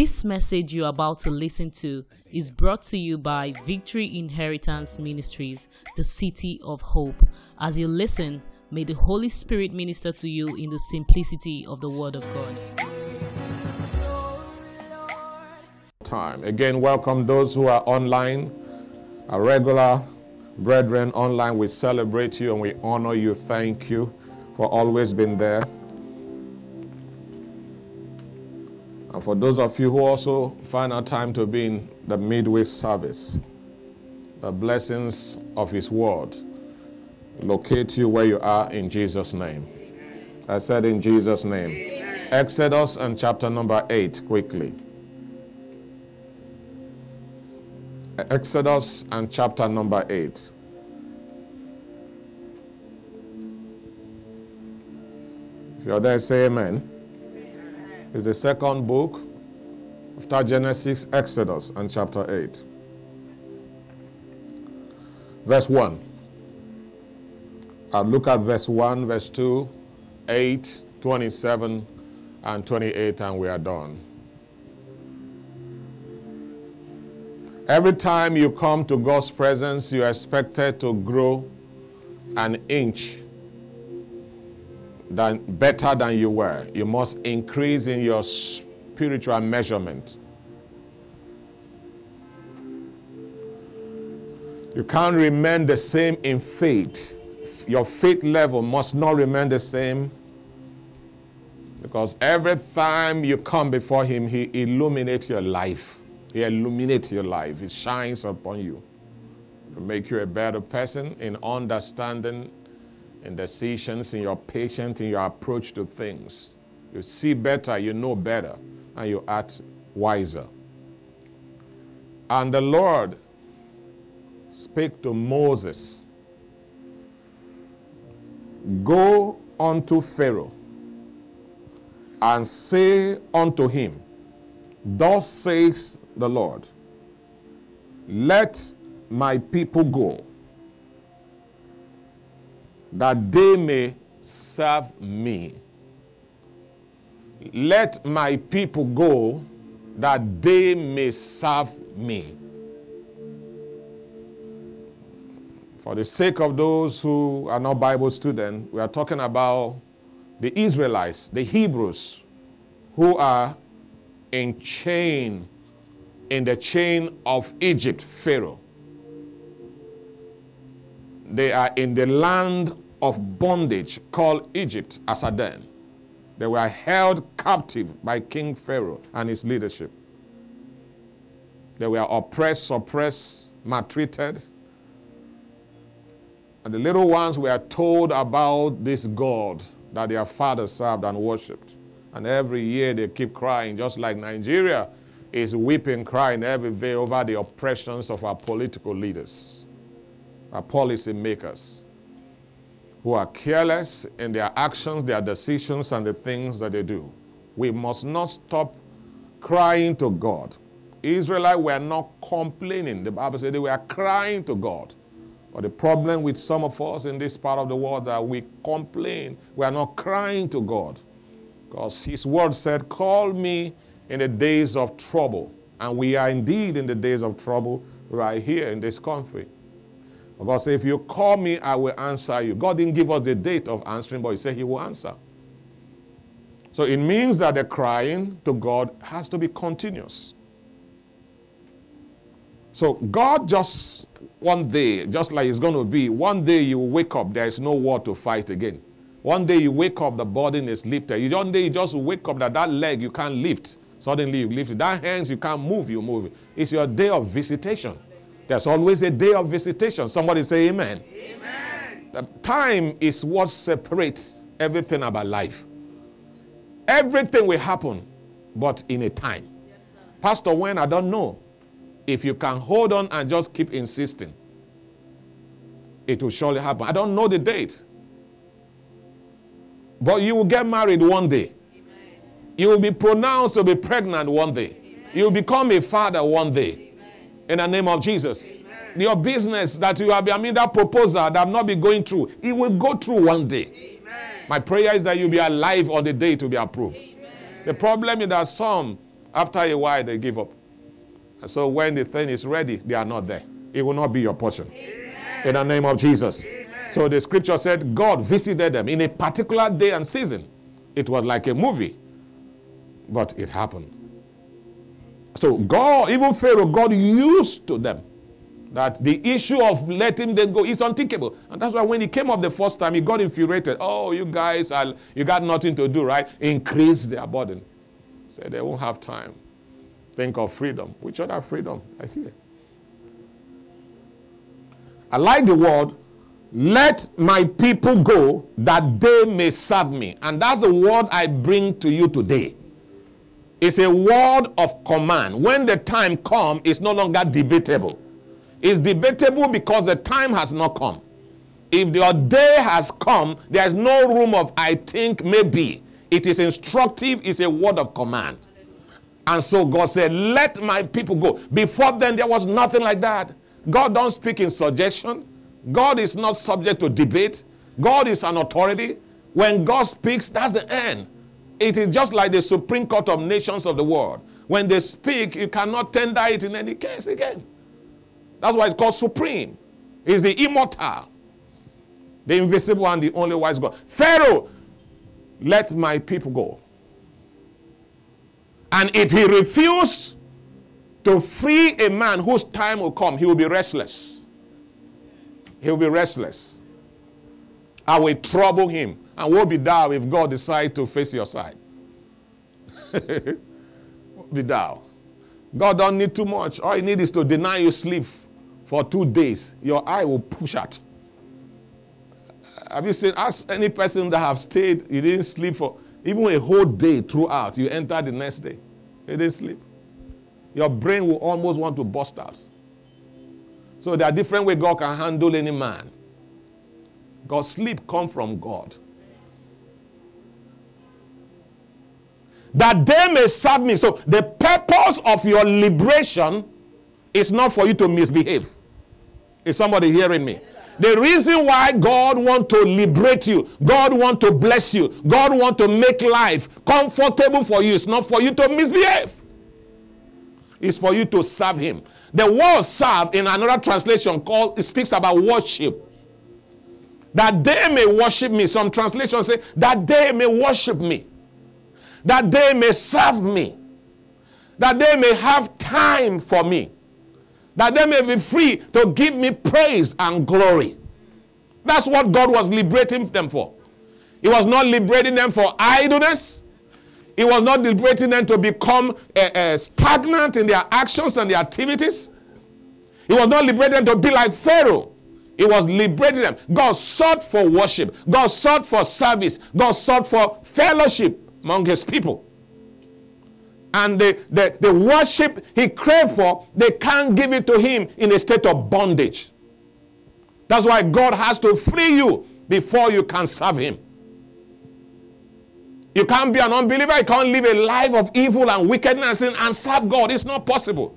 This message you're about to listen to is brought to you by Victory Inheritance Ministries, the City of Hope. As you listen, may the Holy Spirit minister to you in the simplicity of the Word of God. Time. Again, welcome those who are online, our regular brethren online. We celebrate you and we honor you. Thank you for always being there. For those of you who also find our time to be in the midweek service, the blessings of His Word locate you where you are in Jesus' name. I said in Jesus' name. Exodus and chapter number 8, quickly. Exodus and chapter number 8. If you're there, say amen is the second book after Genesis, Exodus, and chapter 8. Verse 1. I'll look at verse 1, verse 2, 8, 27, and 28, and we are done. Every time you come to God's presence, you're expected to grow an inch than better than you were. You must increase in your spiritual measurement. You can't remain the same in faith. Your faith level must not remain the same because every time you come before Him, He illuminates your life. He illuminates your life. He shines upon you to make you a better person in understanding in decisions, in your patience, in your approach to things. You see better, you know better, and you act wiser. And the Lord spake to Moses Go unto Pharaoh and say unto him, Thus says the Lord, Let my people go that they may serve me. Let my people go that they may serve me. For the sake of those who are not Bible students, we are talking about the Israelites, the Hebrews, who are in chain, in the chain of Egypt, Pharaoh they are in the land of bondage called Egypt as. They were held captive by King Pharaoh and his leadership. They were oppressed, suppressed, maltreated. And the little ones were told about this God that their fathers served and worshipped. And every year they keep crying, just like Nigeria is weeping, crying every day over the oppressions of our political leaders Uh, are policy makers who are careless in their actions, their decisions, and the things that they do. We must not stop crying to God. Israelites were not complaining. The Bible said they were crying to God. But the problem with some of us in this part of the world that we complain, we are not crying to God. Because His word said, Call me in the days of trouble. And we are indeed in the days of trouble right here in this country. God said, If you call me, I will answer you. God didn't give us the date of answering, but He said He will answer. So it means that the crying to God has to be continuous. So God just one day, just like it's going to be, one day you wake up, there is no war to fight again. One day you wake up, the burden is lifted. One day you just wake up that that leg you can't lift. Suddenly you lift it. That hands you can't move, you move it. It's your day of visitation. There's always a day of visitation. Somebody say amen. Amen. The time is what separates everything about life. Everything will happen, but in a time. Yes, Pastor, when I don't know. If you can hold on and just keep insisting, it will surely happen. I don't know the date. But you will get married one day. Amen. You will be pronounced to be pregnant one day. Amen. You will become a father one day in the name of Jesus. Amen. Your business that you have, I mean, that proposal that not been going through, it will go through one day. Amen. My prayer is that you be alive on the day to be approved. Amen. The problem is that some After a while, they give up. And so when the thing is ready, they are not there. It will not be your portion. Amen. In the name of Jesus. So the scripture said God visited them in a particular day and season. It was like a movie, but it happened. So God, even Pharaoh, God used to them that the issue of letting them go is unthinkable. And that's why when he came up the first time, he got infuriated. Oh, you guys, are, you got nothing to do, right? Increase their burden. Say they won't have time. Think of freedom. Which other freedom? I hear. I like the word, let my people go that they may serve me. And that's the word I bring to you today. It's a word of command. When the time comes, it's no longer debatable. It's debatable because the time has not come. If your day has come, there's no room of I think, maybe. It is instructive, it's a word of command. And so God said, Let my people go. Before then, there was nothing like that. God don't speak in suggestion. God is not subject to debate. God is an authority. When God speaks, that's the end. It is just like the Supreme Court of Nations of the world. When they speak, you cannot tender it in any case again. That's why it's called supreme. It's the immortal, the invisible, and the only wise God. Pharaoh, let my people go. And if he refuses to free a man whose time will come, he will be restless. He will be restless. I will trouble him. And woe be thou if God decides to face your side. be thou. God don't need too much. All he needs is to deny you sleep for two days, your eye will push out. Have you seen, ask any person that have stayed, you didn't sleep for even a whole day throughout, you enter the next day. You didn't sleep. Your brain will almost want to bust out. So there are different ways God can handle any man. God's sleep come from God. That they may serve me. So the purpose of your liberation is not for you to misbehave. Is somebody hearing me? The reason why God want to liberate you, God want to bless you, God want to make life comfortable for you is not for you to misbehave. It's for you to serve him. The word serve in another translation called it speaks about worship. That they may worship me. Some translations say that they may worship me. That they may serve me. That they may have time for me that they may be free to give me praise and glory. That's what God was liberating them for. He was not liberating them for idleness. He was not liberating them to become uh, uh, stagnant in their actions and their activities. He was not liberating them to be like Pharaoh. He was liberating them. God sought for worship. God sought for service. God sought for fellowship among his people and the, the, the worship he craved for, they can't give it to him in a state of bondage. That's why God has to free you before you can serve him. You can't be an unbeliever, you can't live a life of evil and wickedness and serve God. It's not possible.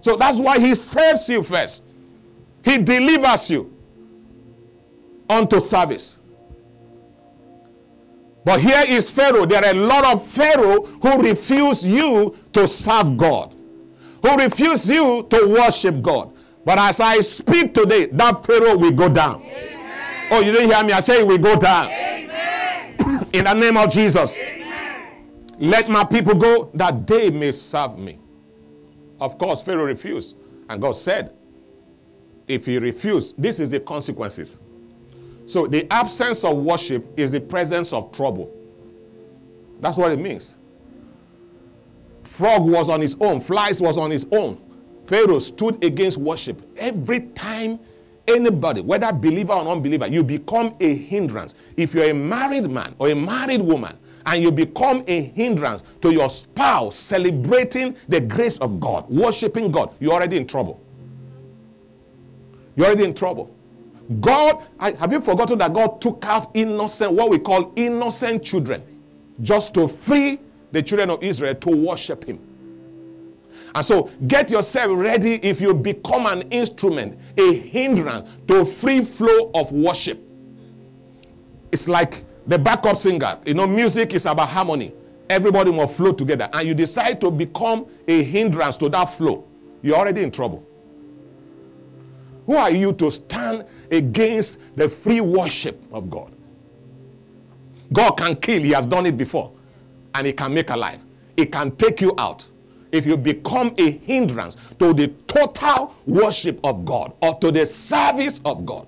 So that's why he saves you first. He delivers you unto service. But here is Pharaoh. There are a lot of Pharaoh who refuse you to serve God, who refuse you to worship God. But as I speak today, that Pharaoh will go down. Amen. Oh, you didn't hear me? I say we go down. Amen. In the name of Jesus. Amen. Let my people go that they may serve me. Of course, Pharaoh refused. And God said, if he refused, this is the consequences. So the absence of worship is the presence of trouble. That's what it means. Frog was on his own, flies was on his own. Pharaoh stood against worship. Every time anybody, whether believer or unbeliever, you become a hindrance. If you're a married man or a married woman and you become a hindrance to your spouse celebrating the grace of God, worshiping God, you're already in trouble. You're already in trouble. God, I, have you forgotten that God took out innocent, what we call innocent children, just to free the children of Israel to worship Him? And so get yourself ready if you become an instrument, a hindrance to free flow of worship. It's like the backup singer. You know, music is about harmony. Everybody must flow together. And you decide to become a hindrance to that flow, you're already in trouble. Who are you to stand against the free worship of God? God can kill, He has done it before, and He can make alive. He can take you out if you become a hindrance to the total worship of God or to the service of God.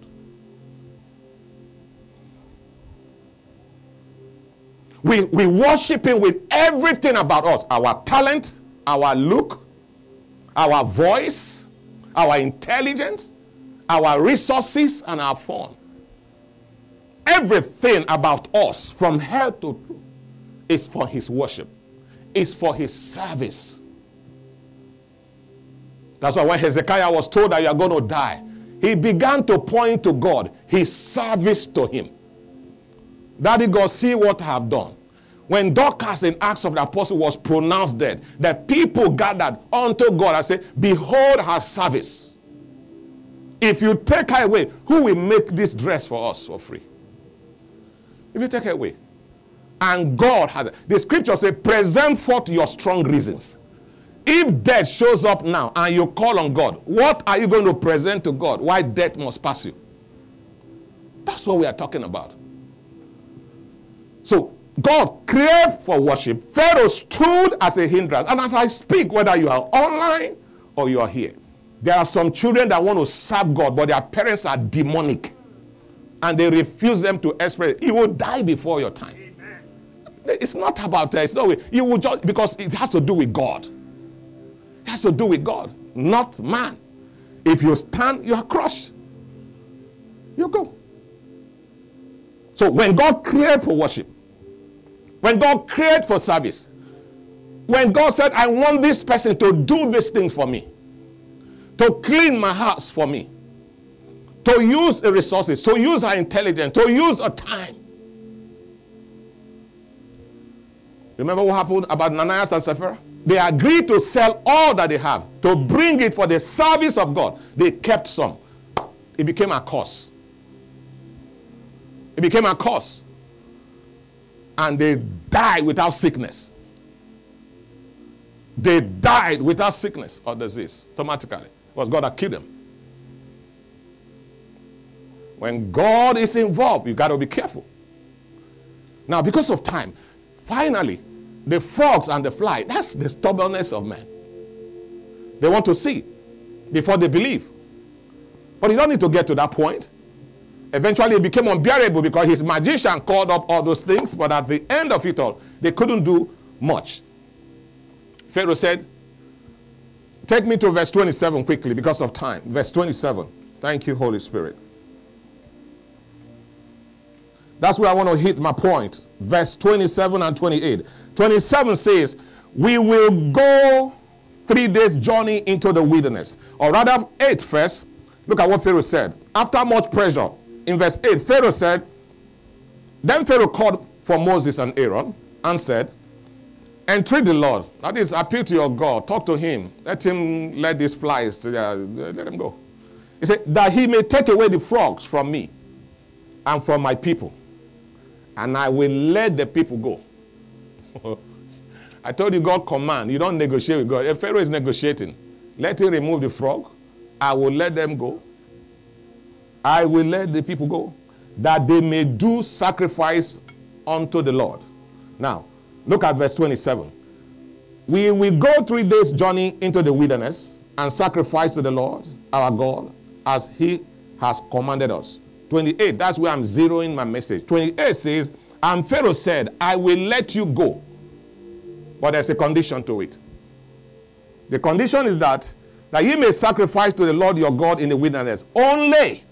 We, we worship Him with everything about us our talent, our look, our voice, our intelligence, our resources, and our fun. Everything about us from head to toe is for His worship, is for His service. That's why when Hezekiah was told that you are going to die, he began to point to God, his service to him. Daddy God, see what I have done. When Dorcas in Acts of the Apostle was pronounced dead, the people gathered unto God and said, Behold her service. If you take her away, who will make this dress for us for free? If you take her away. And God has the scripture says, present forth your strong reasons. If death shows up now and you call on God, what are you going to present to God? Why death must pass you? That's what we are talking about. So God craved for worship. Pharaoh stood as a hindrance. And as I speak, whether you are online or you are here, there are some children that want to serve God, but their parents are demonic. And they refuse them to express. You will die before your time. Amen. It's not about that. It's not. You will just because it has to do with God. It has to do with God, not man. If you stand, you are crushed. You go. So when God created for worship, when God created for service, when God said, I want this person to do this thing for me, to clean my house for me, to use the resources, to use our intelligence, to use our time. Remember what happened about Ananias and Sapphira? They agreed to sell all that they have to bring it for the service of God. They kept some. It became a curse. It became a curse and they died without sickness. They died without sickness or disease automatically because God had killed him. When God is involved, you got to be careful. Now, because of time, finally, the frogs and the fly, that's the stubbornness of men. They want to see before they believe. But you don't need to get to that point. Eventually, it became unbearable because his magician called up all those things, but at the end of it all, they couldn't do much. Pharaoh said, Take me to verse 27 quickly because of time. Verse 27. Thank you, Holy Spirit. That's where I want to hit my point. Verse 27 and 28. 27 says, We will go three days' journey into the wilderness. Or rather, eight first. Look at what Pharaoh said. After much pressure, in verse 8, Pharaoh said, Then Pharaoh called for Moses and Aaron and said, Entreat the Lord. That is, appeal to your God. Talk to him. Let him let these flies, uh, let them go. He said, That he may take away the frogs from me and from my people, and I will let the people go. I told you God command. You don't negotiate with God. If Pharaoh is negotiating, let him remove the frog. I will let them go. I will let the people go, that they may do sacrifice unto the Lord. Now, look at verse 27. We will go three days' journey into the wilderness and sacrifice to the Lord our God as he has commanded us. 28, that's where I'm zeroing my message. 28 says, And Pharaoh said, I will let you go. But there's a condition to it. The condition is that that ye may sacrifice to the Lord your God in the wilderness. Only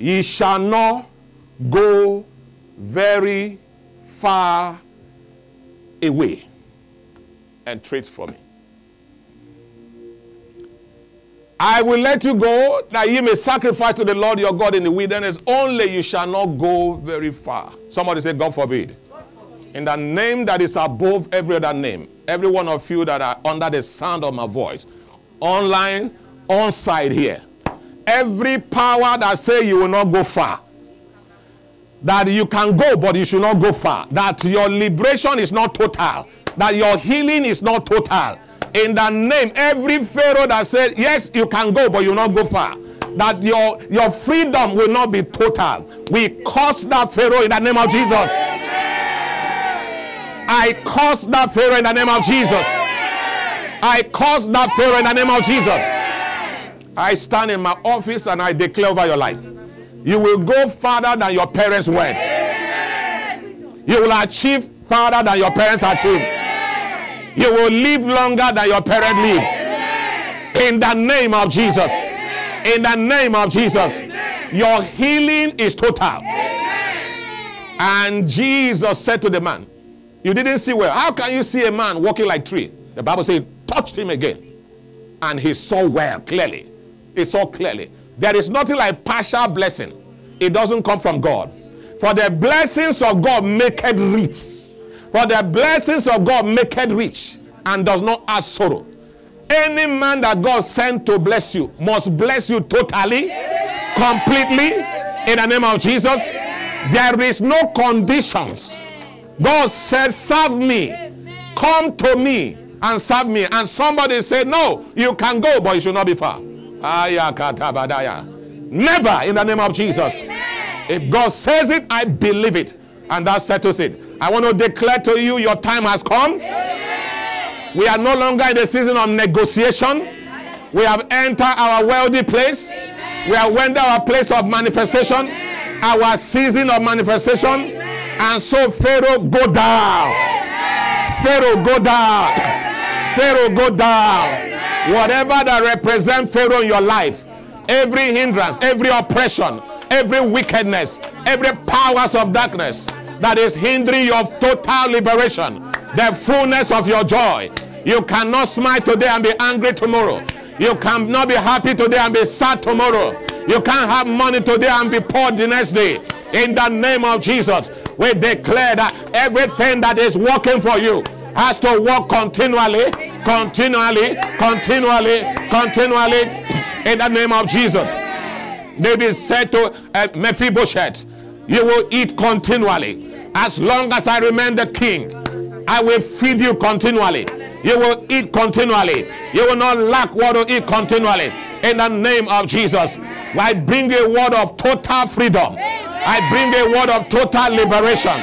Ye shall not go very far away and trade for me. I will let you go that ye may sacrifice to the Lord your God in the wilderness. Only you shall not go very far. Somebody say, God forbid. God forbid. In the name that is above every other name, every one of you that are under the sound of my voice, online, on site here, every power that say you will not go far that you can go, but you should not go far. That your liberation is not total. That your healing is not total. In the name, every Pharaoh that said, Yes, you can go, but you not go far. That your, your freedom will not be total. We curse that Pharaoh in the name of Jesus. I curse that Pharaoh in the name of Jesus. I curse that Pharaoh in the name of Jesus. I stand in my office and I declare over your life. You will go farther than your parents went. You will achieve farther than your parents achieved. You will live longer than your parents live. In the name of Jesus. In the name of Jesus. Your healing is total. And Jesus said to the man, You didn't see well. How can you see a man walking like tree? The Bible says, touched him again. And he saw well, clearly. He saw clearly. There is nothing like partial blessing. It doesn't come from God. For the blessings of God make it rich. For the blessings of God make it rich and does not add sorrow. Any man that God sent to bless you must bless you totally, completely, in the name of Jesus. There is no conditions. God said, Serve me, come to me and serve me. And somebody said, No, you can go, but you should not be far. Never in the name of Jesus. If God says it, I believe it. And that settles it. I want to declare to you your time has come. We are no longer in the season of negotiation. We have entered our wealthy place. We have entered our place of manifestation, our season of manifestation. And so, Pharaoh, go down. Pharaoh, go down. Pharaoh, go down. Whatever that represents Pharaoh in your life, every hindrance, every oppression, every wickedness, every powers of darkness that is hindering your total liberation, the fullness of your joy. You cannot smile today and be angry tomorrow. You cannot be happy today and be sad tomorrow. You can't have money today and be poor the next day. In the name of Jesus, we declare that everything that is working for you has to work continually, continually, continually, continually, in the name of Jesus. David said to uh, Mephibosheth, You will eat continually. As long as I remain the king, I will feed you continually. You will eat continually. You will not lack what to eat continually. In the name of Jesus, I bring a word of total freedom. I bring a word of total liberation.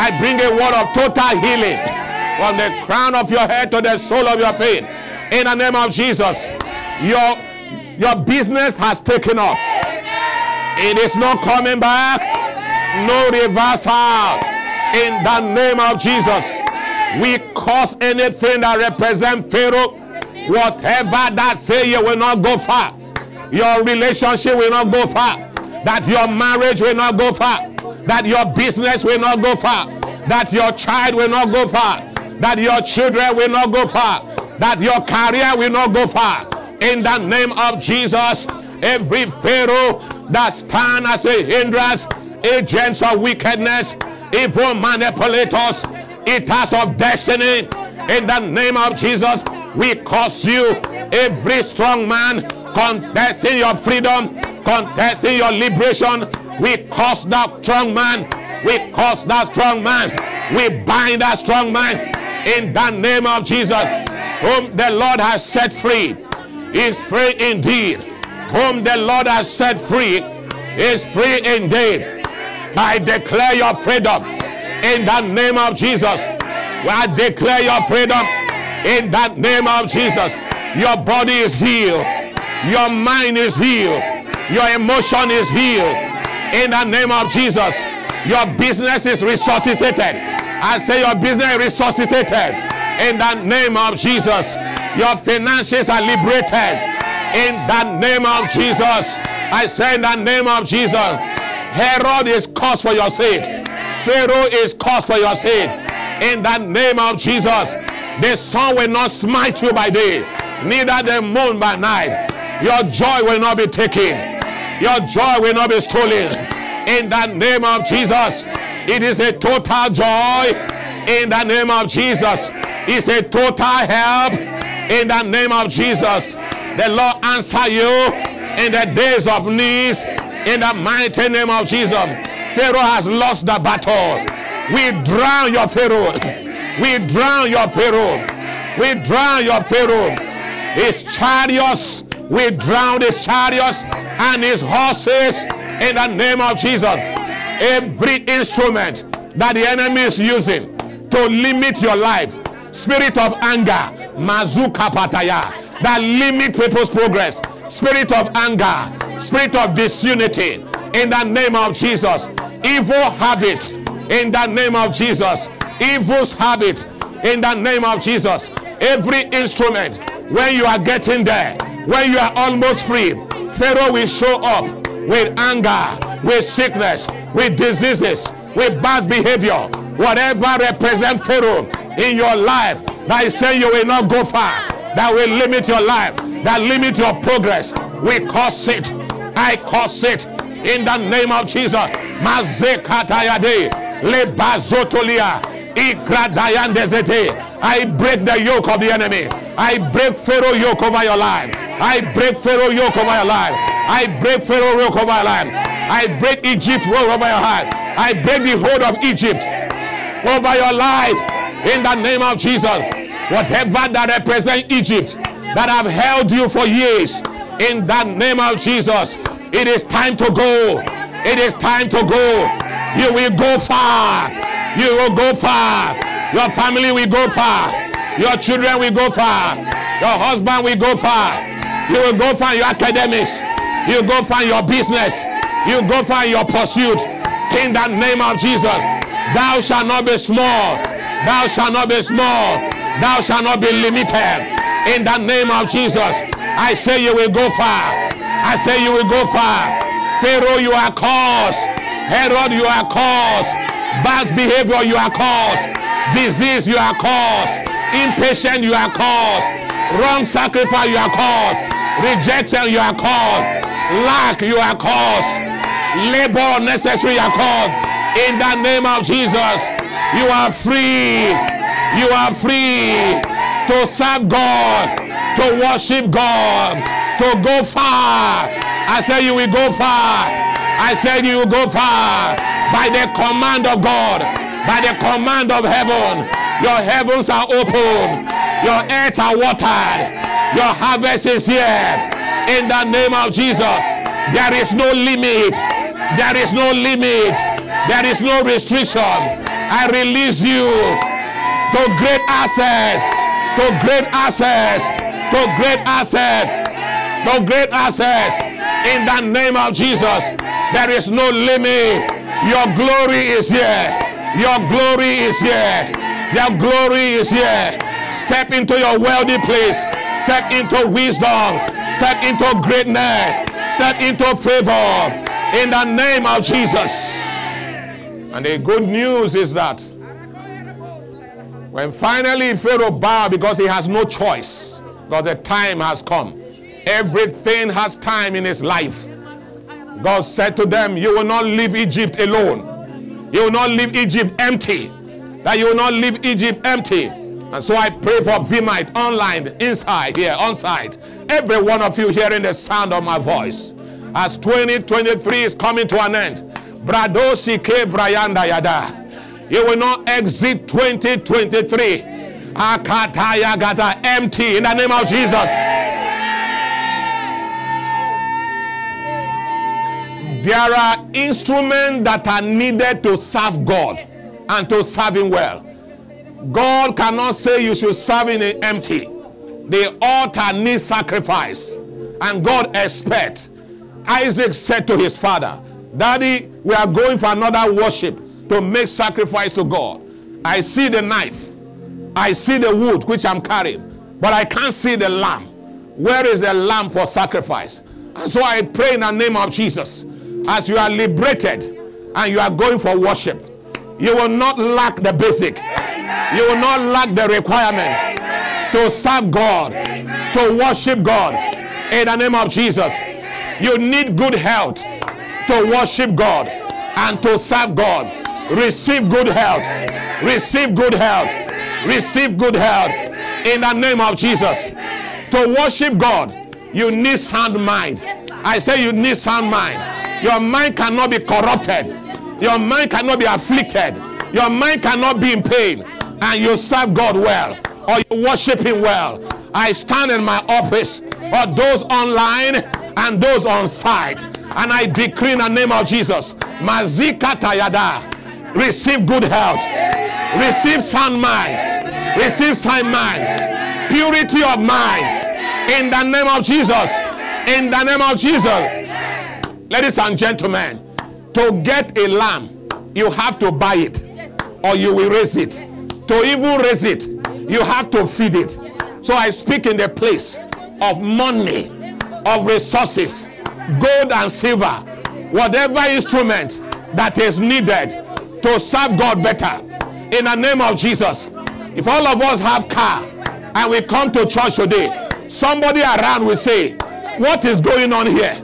I bring a word of total healing from the crown of your head to the sole of your feet. In the name of Jesus, your, your business has taken off. It is not coming back. No reversal. In the name of Jesus, we cause anything that represents Pharaoh, whatever that say you will not go far. Your relationship will not go far. That your marriage will not go far. That your business will not go far. That your child will not go far. That your children will not go far. That your career will not go far. In the name of Jesus, every Pharaoh that stand as a hindrance, agents of wickedness, evil manipulators, eaters of destiny, in the name of Jesus, we curse you, every strong man contesting your freedom, contesting your liberation. We curse that strong man. We curse that strong man. We bind that strong man in the name of Jesus, whom the Lord has set free is free indeed. Whom the Lord has set free is free indeed. I declare your freedom in the name of Jesus. I declare your freedom in the name of Jesus. Your body is healed. Your mind is healed. Your emotion is healed. In the name of Jesus. Your business is resuscitated. I say your business resuscitated. In the name of Jesus. Your finances are liberated. In the name of Jesus. I say in the name of Jesus. Herod is cursed for your sake. Pharaoh is cursed for your sake. In the name of Jesus. The sun will not smite you by day, neither the moon by night. Your joy will not be taken. Your joy will not be stolen. In the name of Jesus. It is a total joy. In the name of Jesus. It's a total help. In the name of Jesus. The Lord answer you in the days of needs. In the mighty name of Jesus. Pharaoh has lost the battle. We drown your Pharaoh. We drown your Pharaoh. We drown your Pharaoh. His chariots, we drown his chariots and his horses in the name of Jesus. Every instrument that the enemy is using to limit your life, spirit of anger, mazuka pataya, that limit people's progress, spirit of anger, spirit of disunity, in the name of Jesus, evil habit, in the name of Jesus, evil's habit, in the name of Jesus, every instrument, when you are getting there, when you are almost free, Pharaoh will show up with anger, with sickness, with diseases, with bad behavior, whatever represent Pharaoh in your life that is saying you will not go far, that will limit your life, that limit your progress. We curse it. I curse it in the name of Jesus. I break the yoke of the enemy. I break Pharaoh yoke over your life. I break Pharaoh yoke over your life. I break Pharaoh yoke over your land. I break Egypt yoke over your life. I break the hold of Egypt over your life in the name of Jesus. Whatever that represent Egypt that have held you for years, in the name of Jesus, it is time to go. It is time to go. You will go far. You will go far. Your family will go far. Your children will go far. Your husband will go far. You will go far your academics. You go find your business. You go find your pursuit. In the name of Jesus. Thou shalt not be small. Thou shalt not be small. Thou shalt not be limited. In the name of Jesus. I say you will go far. I say you will go far. Pharaoh, you are caused. Herod, you are caused. Bad behavior, you are caused. Disease, you are caused. Impatient, you are caused. Wrong sacrifice, you are caused. Rejection, you are caused. Lack, you are caused. Labor necessary, are caused. In the name of Jesus, you are free. You are free to serve God, to worship God, to go far. I said you will go far. I said you will go far by the command of God, by the command of heaven. Your heavens are open, your earth are watered, your harvest is here. In the name of Jesus, there is no limit. There is no limit. There is no restriction. I release you to great access, to great access, to great access, to great access. In the name of Jesus, there is no limit. Your glory is here. Your glory is here. Your glory is here. Step into your wealthy place. Step into wisdom. Step into greatness. Step into favor. In the name of Jesus. And the good news is that when finally Pharaoh bowed because he has no choice, because the time has come, everything has time in his life. God said to them, You will not leave Egypt alone. You will not leave Egypt empty. That you will not leave Egypt empty. And so I pray for Vimite online, inside here, on site. Every one of you hearing the sound of my voice. As 2023 is coming to an end. Bradosi ke brayanda yada. You will not exit 2023. Akataya gata empty in the name of Jesus. There are instruments that are needed to serve God and to serve Him well. God cannot say you should serve in an empty. The altar needs sacrifice, and God expects. Isaac said to his father, Daddy, we are going for another worship to make sacrifice to God. I see the knife, I see the wood which I'm carrying, but I can't see the lamb. Where is the lamb for sacrifice? And so I pray in the name of Jesus, as you are liberated and you are going for worship, you will not lack the basic, you will not lack the requirement to serve God, to worship God in the name of Jesus. You need good health to worship God and to serve God. Receive good health. Receive good health. Receive good health in the name of Jesus. To worship God, you need sound mind. I say you need sound mind. Your mind cannot be corrupted Your mind cannot be afflicted. Your mind cannot be in pain. And you serve God well or you worship Him well. I stand in my office or those online and those on site. And I decree in the name of Jesus, receive good health, receive sound mind, receive sound mind, purity of mind, in the name of Jesus. In the name of Jesus. Ladies and gentlemen, to get a lamb, you have to buy it or you will raise it. To even raise it, you have to feed it. So I speak in the place of money, of resources, gold and silver, whatever instrument that is needed to serve God better. In the name of Jesus. If all of us have car and we come to church today, somebody around will say, What is going on here?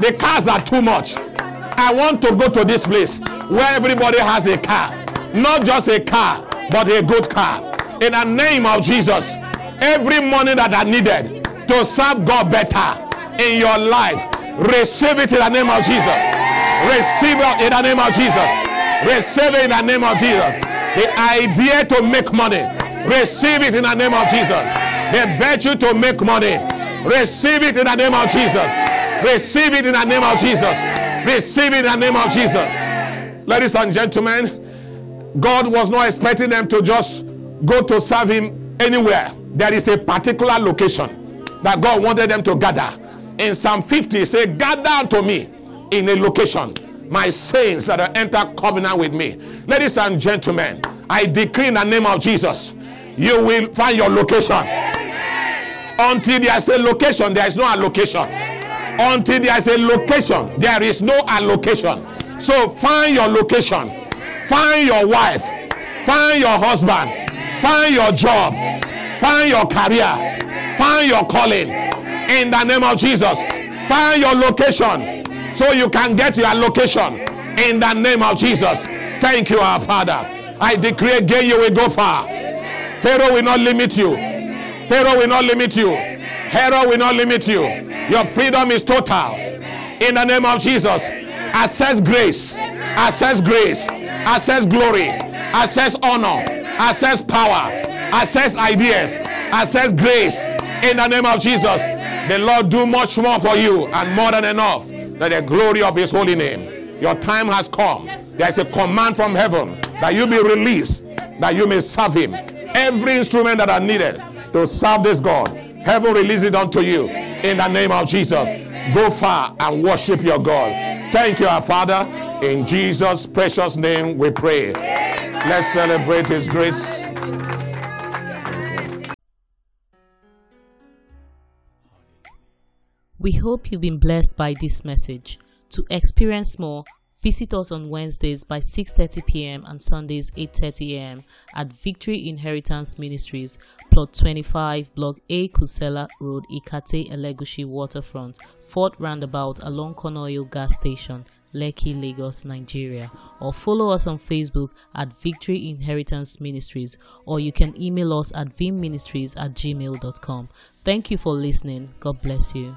The cars are too much. I want to go to this place where everybody has a car. Not just a car, but a good car. In the name of Jesus, every money that I needed to serve God better in your life, receive it in the name of Jesus. Receive it in the name of Jesus. Receive it in the name of Jesus. The idea to make money, receive it in the name of Jesus the virtue to make money. Receive it in the name of Jesus. Receive it in the name of Jesus. Receive it in the name of Jesus. Ladies and gentlemen, God was not expecting them to just go to serve Him anywhere. There is a particular location that God wanted them to gather. In Psalm 50, say, Gather to me in a location, my saints that are enter covenant with me. Ladies and gentlemen, I decree in the name of Jesus, you will find your location. Until there is a location, there is no allocation. Until there is a location, there is no allocation. So find your location, find your wife, find your husband, find your job, find your career, find your calling in the name of Jesus. Find your location so you can get your location in the name of Jesus. Thank you, our Father. I decree again you will go far. Pharaoh will not limit you. Pharaoh will not limit you. Pharaoh will not limit you. Your freedom is total. In the name of Jesus, access grace, access grace, access glory, access honor, access power, access ideas, access grace. In the name of Jesus, the Lord do much more for you and more than enough. That the glory of His holy name. Your time has come. There is a command from heaven that you be released, that you may serve Him. Every instrument that are needed to serve this God. Heaven release it unto you in the name of Jesus. Go far and worship your God. Thank you, our Father. In Jesus' precious name we pray. Let's celebrate His grace. We hope you've been blessed by this message. To experience more, Visit us on Wednesdays by 6:30 p.m. and Sundays 8:30 a.m. at Victory Inheritance Ministries, plot 25, block A, Kusela Road, Ikate, Elegushi Waterfront, Fort Roundabout along Konoyo Gas Station, Lekki, Lagos, Nigeria. Or follow us on Facebook at Victory Inheritance Ministries, or you can email us at vimministries at gmail.com. Thank you for listening. God bless you.